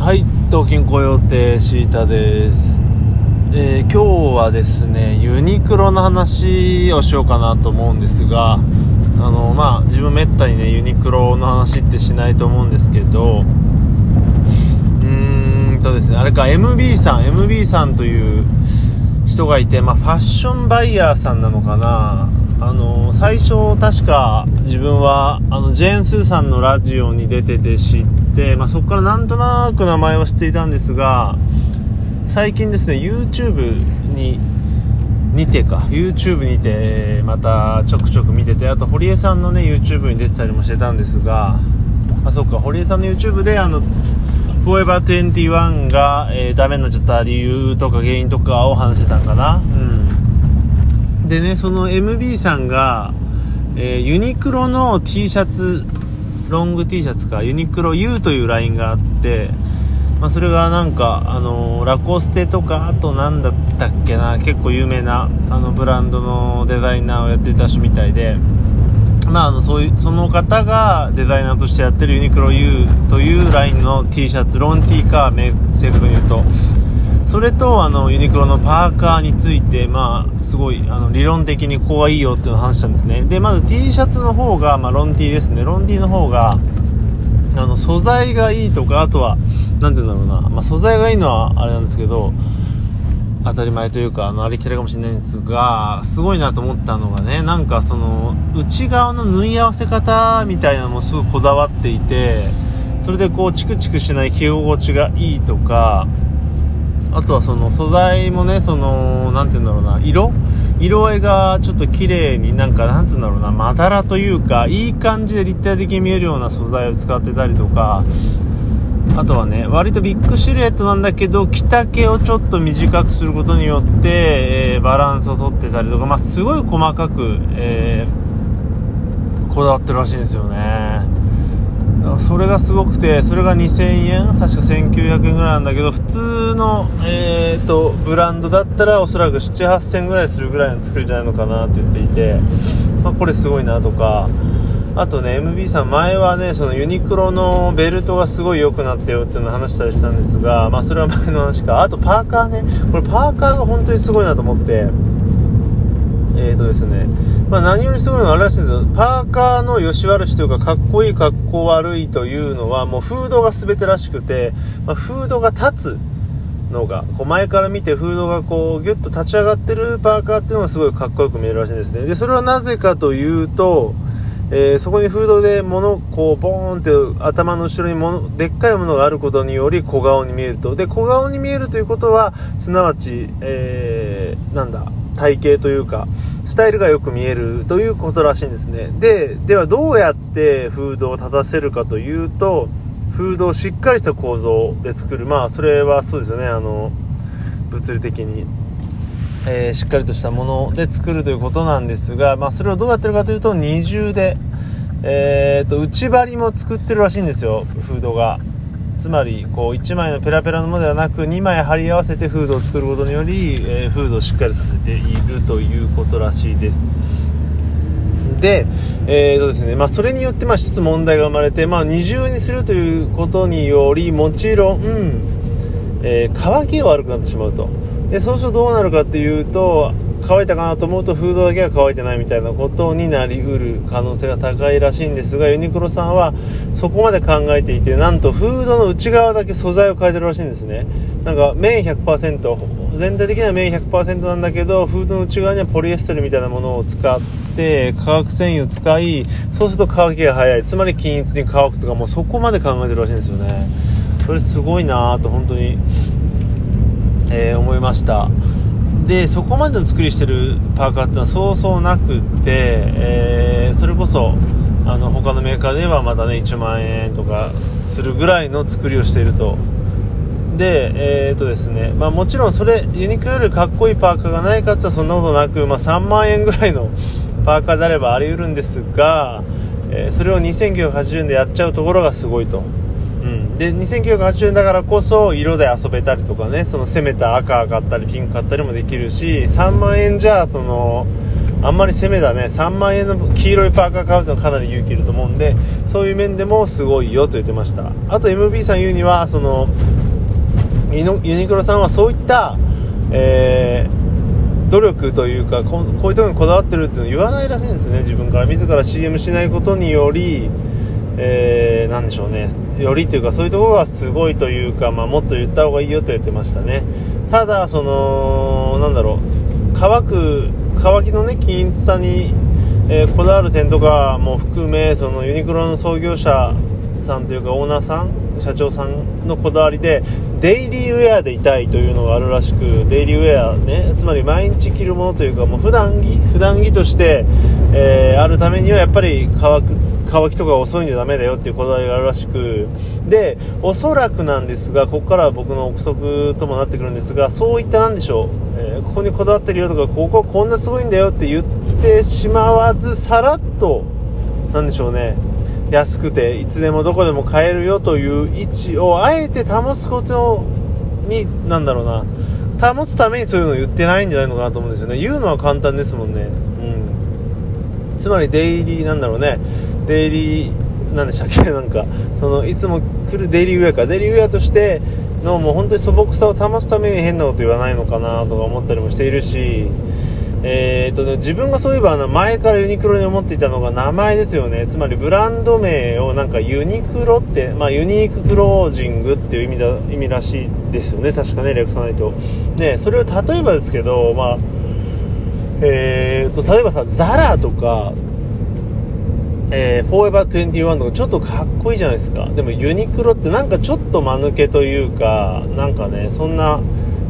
はい東京雇用亭シータです、えー今日はですねユニクロの話をしようかなと思うんですがあのまあ自分めったにねユニクロの話ってしないと思うんですけどうーんとですねあれか MB さん MB さんという人がいて、まあ、ファッションバイヤーさんなのかなあの最初確か自分はあのジェーン・スーさんのラジオに出てて知って、まあ、そこからなんとなく名前は知っていたんですが最近ですね YouTube ににてか YouTube にてまたちょくちょく見ててあと堀江さんのね YouTube に出てたりもしてたんですがあそっか堀江さんの YouTube であの Forever21 が、えーダメになっちゃった理由とか原因とかを話してたんかな。うん。でねその MB さんが、えーユニクロの T シャツロング T シャツかユニクロ U というラインがあってまあ、それがなんか、あのーラコステとかあと何だったっけな結構有名なあのブランドのデザイナーをやってた人みたいでまあ、あのそういうその方がデザイナーとしてやってるユニクロ U というラインの T シャツロン T かめ正確に言うと。それとあのユニクロのパーカーについて、まあ、すごいあの理論的にここがいいよっていうのを話したんですね。でまず T シャツの方が、まあ、ロン T ですね。ロン T の方があの素材がいいとかあとは何て言うんだろうな、まあ、素材がいいのはあれなんですけど当たり前というかあのありきたりかもしれないんですがすごいなと思ったのがねなんかその内側の縫い合わせ方みたいなのもすごいこだわっていてそれでこうチクチクしない着心地がいいとかあとはその素材もねその何て言うんだろうな色？色合いがちょっと綺麗になんかなんつうんだろうなまだらというかいい感じで立体的に見えるような素材を使ってたりとかあとはね割とビッグシルエットなんだけど着丈をちょっと短くすることによって、えーバランスをとってたりとか、まあ、すごい細かく、えーこだわってるらしいんですよね。それがすごくてそれが2000円確か1900円ぐらいなんだけど普通の、えー、とブランドだったらおそらく78000円ぐらいするぐらいの作りじゃないのかなって言っていて、まあ、これすごいなとかあとね MB さん前はねそのユニクロのベルトがすごい良くなったよっていうのを話したりしたんですがまあそれは前の話か。あとパーカーねこれパーカーが本当にすごいなと思って。えーとですね、まあ、何よりすごいのはあれらしいんですけどパーカーの良し悪しというかかっこいいかっこ悪いというのはもうフードが全てらしくて、まあ、フードが立つのがこう前から見てフードがこうギュッと立ち上がってるパーカーっていうのがすごいかっこよく見えるらしいんですね。でそれはなぜかというとえーそこにフードで物こうボーンって頭の後ろに物でっかいものがあることにより小顔に見えると。で小顔に見えるということはすなわち、えーなんだ体型というかスタイルがよく見えるということらしいんですね。でではどうやってフードを立たせるかというとフードをしっかりした構造で作る。まあそれはそうですよね。あの物理的に。えーしっかりとしたもので作るということなんですが、まあ、それをどうやってるかというと二重で、えー、と内張りも作ってるらしいんですよフードが。つまりこう1枚のペラペラのものではなく2枚貼り合わせてフードを作ることにより、えーフードをしっかりさせているということらしいです。で、えーとですねまあ、それによってまあ一つ問題が生まれて、まあ、二重にするということによりもちろん、えー乾きが悪くなってしまうと。でそうするとどうなるかっていうと乾いたかなと思うとフードだけが乾いてないみたいなことになりうる可能性が高いらしいんですがユニクロさんはそこまで考えていてなんとフードの内側だけ素材を変えてるらしいんですね。なんか綿100%全体的には綿100%なんだけどフードの内側にはポリエステルみたいなものを使って化学繊維を使いそうすると乾きが早い。つまり均一に乾くとかもうそこまで考えてるらしいんですよね。それすごいなぁと本当に。えー思いました。でそこまでの作りしてるパーカーっていうのはそうそうなくって、えーそれこそあの他のメーカーではまだね1万円とかするぐらいの作りをしていると。でえーとですねまあ、もちろんそれユニクロよりかっこいいパーカーがないかつはそんなことなく、まあ、3万円ぐらいのパーカーであればあり得るんですが、えーそれを2980円でやっちゃうところがすごいと。うん、で2980円だからこそ色で遊べたりとかねその攻めた赤買ったりピンク買ったりもできるし3万円じゃそのあんまり攻めだね3万円の黄色いパーカー買うのはかなり勇気いると思うんでそういう面でもすごいよと言ってました。あと MB さん言うにはそのユニクロさんはそういった、えー、努力というかこういうところにこだわってるっていうのを言わないらしいんですね自分から。自ら CM しないことによりえー、でしょうね。よりというかそういうところがすごいというか、まあ、もっと言った方がいいよと言ってましたね。ただそのなんだろう。乾く乾きのね均一さに、えー、こだわる点とかも含めそのユニクロの創業者さんというかオーナーさん社長さんのこだわりでデイリーウェアでいたいというのがあるらしくデイリーウェアねつまり毎日着るものというかもう普段着普段着として、えー、あるためにはやっぱり乾く乾きとか遅いんじゃダメだよっていうこだわりがあるらしくでおそらくなんですがここからは僕の憶測ともなってくるんですがそういったなんでしょう、えー、ここにこだわってるよとかこここんなすごいんだよって言ってしまわずさらっとなんでしょうね安くていつでもどこでも買えるよという位置をあえて保つことになんだろうな。保つためにそういうのを言ってないんじゃないのかなと思うんですよね。言うのは簡単ですもんね。うん。つまりデイリーなんだろうね。デイリーなんでしたっけ？なんか。そのいつも来るデイリーウェアか。デイリーウェアとしてのもう本当に素朴さを保つために変なこと言わないのかなとか思ったりもしているし。えーとね、自分がそういえばあの前からユニクロに思っていたのが名前ですよね。つまりブランド名をなんかユニクロって、まあ、ユニーククロージングっていう意味だ意味らしいですよね。確かね略さないと。ねそれを例えばですけどまあえーと例えばさザラとかえー、フォーエバー21とかちょっとかっこいいじゃないですか。でもユニクロってなんかちょっと間抜けというかなんかねそんな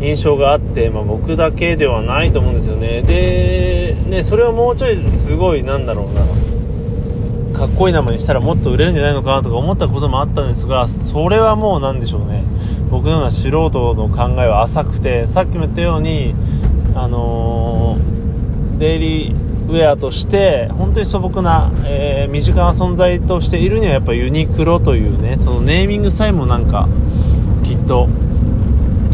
印象があって、まあ、僕だけではないと思うんですよね。でねそれをもうちょいすごいなんだろうな。かっこいい名前にしたらもっと売れるんじゃないのかなとか思ったこともあったんですがそれはもう何でしょうね。僕のような素人の考えは浅くてさっきも言ったようにあのー、デイリーウェアとして本当に素朴な、えー、身近な存在としているにはやっぱユニクロというねそのネーミングさえもなんかきっと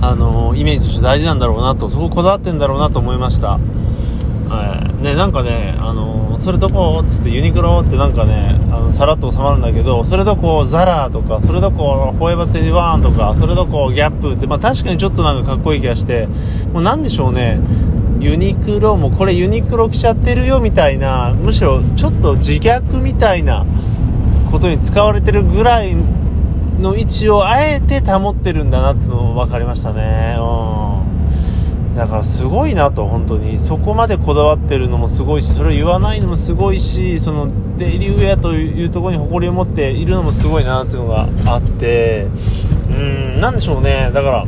あのイメージとして大事なんだろうなとそここだわってんだろうなと思いました、えー、ねなんかねあのそれどこっつってユニクロってなんかねあのさらっと収まるんだけどそれどこ ZARA とかそれどこフォーエバーティワンとかそれどこ GAP ってまあ確かにちょっとなんかかっこいい気がしてもうなんでしょうね。ユニクロもこれユニクロ着ちゃってるよみたいなむしろちょっと自虐みたいなことに使われてるぐらいの位置をあえて保ってるんだなっていうの分かりましたね。うん。だからすごいなと本当に。そこまでこだわってるのもすごいしそれを言わないのもすごいしそのデイリーウェアというところに誇りを持っているのもすごいなっていうのがあってうん。何でしょうね。だから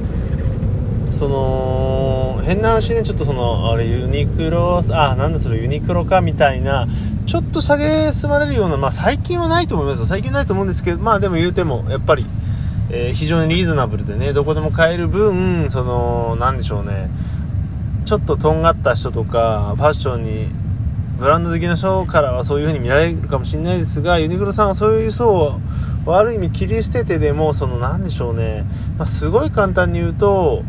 その変な話ねちょっとそのあれユニクロあなんだそれユニクロかみたいなちょっと下げすまれるような、まあ、最近はないと思いますよ。最近ないと思うんですけどまあでも言うてもやっぱり、えー、非常にリーズナブルでねどこでも買える分そのなんでしょうね。ちょっととんがった人とかファッションにブランド好きな人からはそういう風に見られるかもしれないですがユニクロさんはそういう層を悪い意味切り捨ててでもその何でしょうね、まあ、すごい簡単に言うと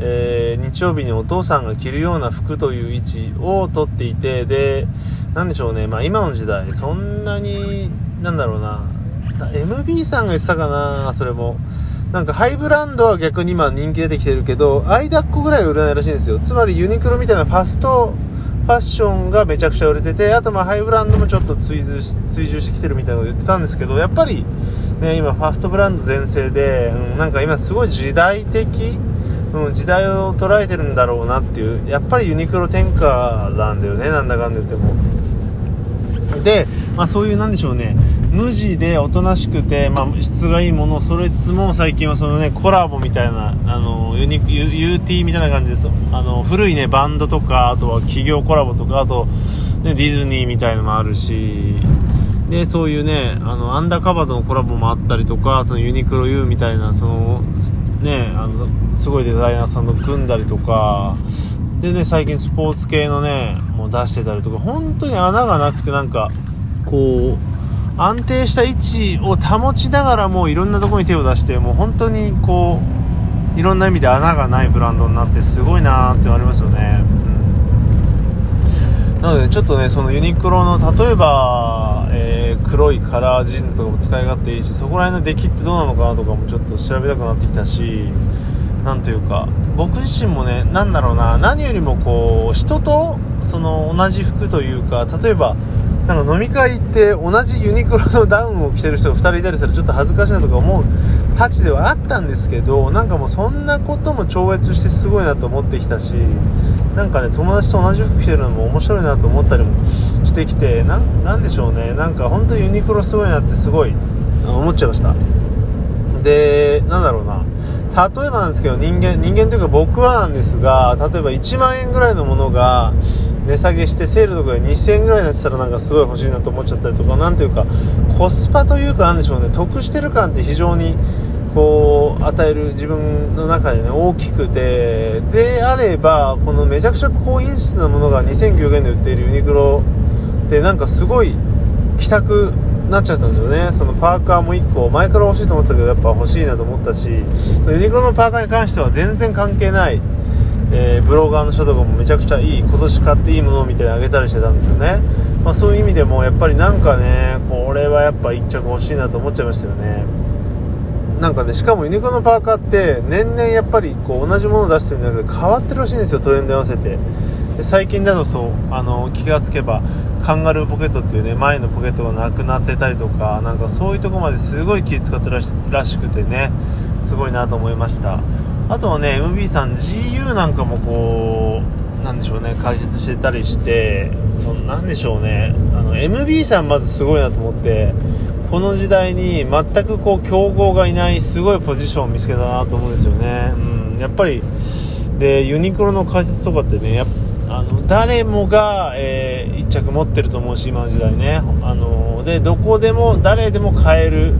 えー、日曜日にお父さんが着るような服という位置をとっていてで何でしょうね、まあ、今の時代そんなになんだろうな。MB さんが言ってたかなそれも。なんかハイブランドは逆に今人気出てきてるけど間っこぐらい売れないらしいんですよ。つまりユニクロみたいなファストファッションがめちゃくちゃ売れててあとまあハイブランドもちょっと追随追従してきてるみたいなこと言ってたんですけどやっぱりね今ファストブランド全盛で、うん、なんか今すごい時代的うん、時代を捉えてるんだろうなっていうやっぱりユニクロ天下なんだよねなんだかんだ言っても。で、まあ、そういうなんでしょうね無地でおとなしくて、まあ、質がいいものを揃えつつも最近はそのねコラボみたいなあのユニ UT みたいな感じです。あの古いねバンドとかあとは企業コラボとかあと、ね、ディズニーみたいのもあるしでそういうねあのアンダーカバーとのコラボもあったりとかそのユニクロ U みたいなそのねあのすごいデザイナーさんと組んだりとかでね最近スポーツ系のねもう出してたりとか本当に穴がなくてなんかこう安定した位置を保ちながらもういろんなとこに手を出してもう本当にこういろんな意味で穴がないブランドになってすごいなって思いますよね、うん、なのでちょっとねそのユニクロの例えば、えー、黒いカラージーンズとかも使い勝手いいしそこら辺の出来ってどうなのかなとかもちょっと調べたくなってきたしなんというか僕自身もね何だろうな何よりもこう人とその同じ服というか例えばなんか飲み会行って同じユニクロのダウンを着てる人が2人いたりしたらちょっと恥ずかしいなとか思うたちではあったんですけどなんかもうそんなことも超越してすごいなと思ってきたしなんかね友達と同じ服着てるのも面白いなと思ったりもしてきてなんでしょうね。なんか本当にユニクロすごいなってすごい思っちゃいました。でなんだろうな。例えばなんですけど人間人間というか僕はなんですが例えば1万円ぐらいのものが値下げしてセールとかで2000円ぐらいになってたらなんかすごい欲しいなと思っちゃったりとか何ていうかコスパというかなんでしょうね。得してる感って非常にこう与える自分の中でね大きくてであればこのめちゃくちゃ高品質なものが2900円で売っているユニクロってなんかすごい帰宅なっちゃったんですよね。そのパーカーも1個前から欲しいと思ったけどやっぱ欲しいなと思ったしユニクロのパーカーに関しては全然関係ないえー、ブロガーの人とかもめちゃくちゃいい今年買っていいものみたいにあげたりしてたんですよね、まあ、そういう意味でもやっぱりなんかねこれはやっぱ1着欲しいなと思っちゃいましたよね。なんかねしかもユニクロのパーカーって年々やっぱりこう同じものを出してるんだけど変わってるらしいんですよトレンドに合わせて。で最近だとそうあの気がつけばカンガルーポケットっていうね前のポケットがなくなってたりとかなんかそういうとこまですごい気使ってるらしくてねすごいなと思いました。あとはね MB さん GU なんかもこうなんでしょうね解説してたりしてそのなんでしょうねあの MB さんまずすごいなと思ってこの時代に全くこう競合がいないすごいポジションを見つけたなと思うんですよね、うん、やっぱりでユニクロの解説とかってねやあの誰もが、えー、1着持ってると思うし今の時代ね。あのでどこでも誰でも買える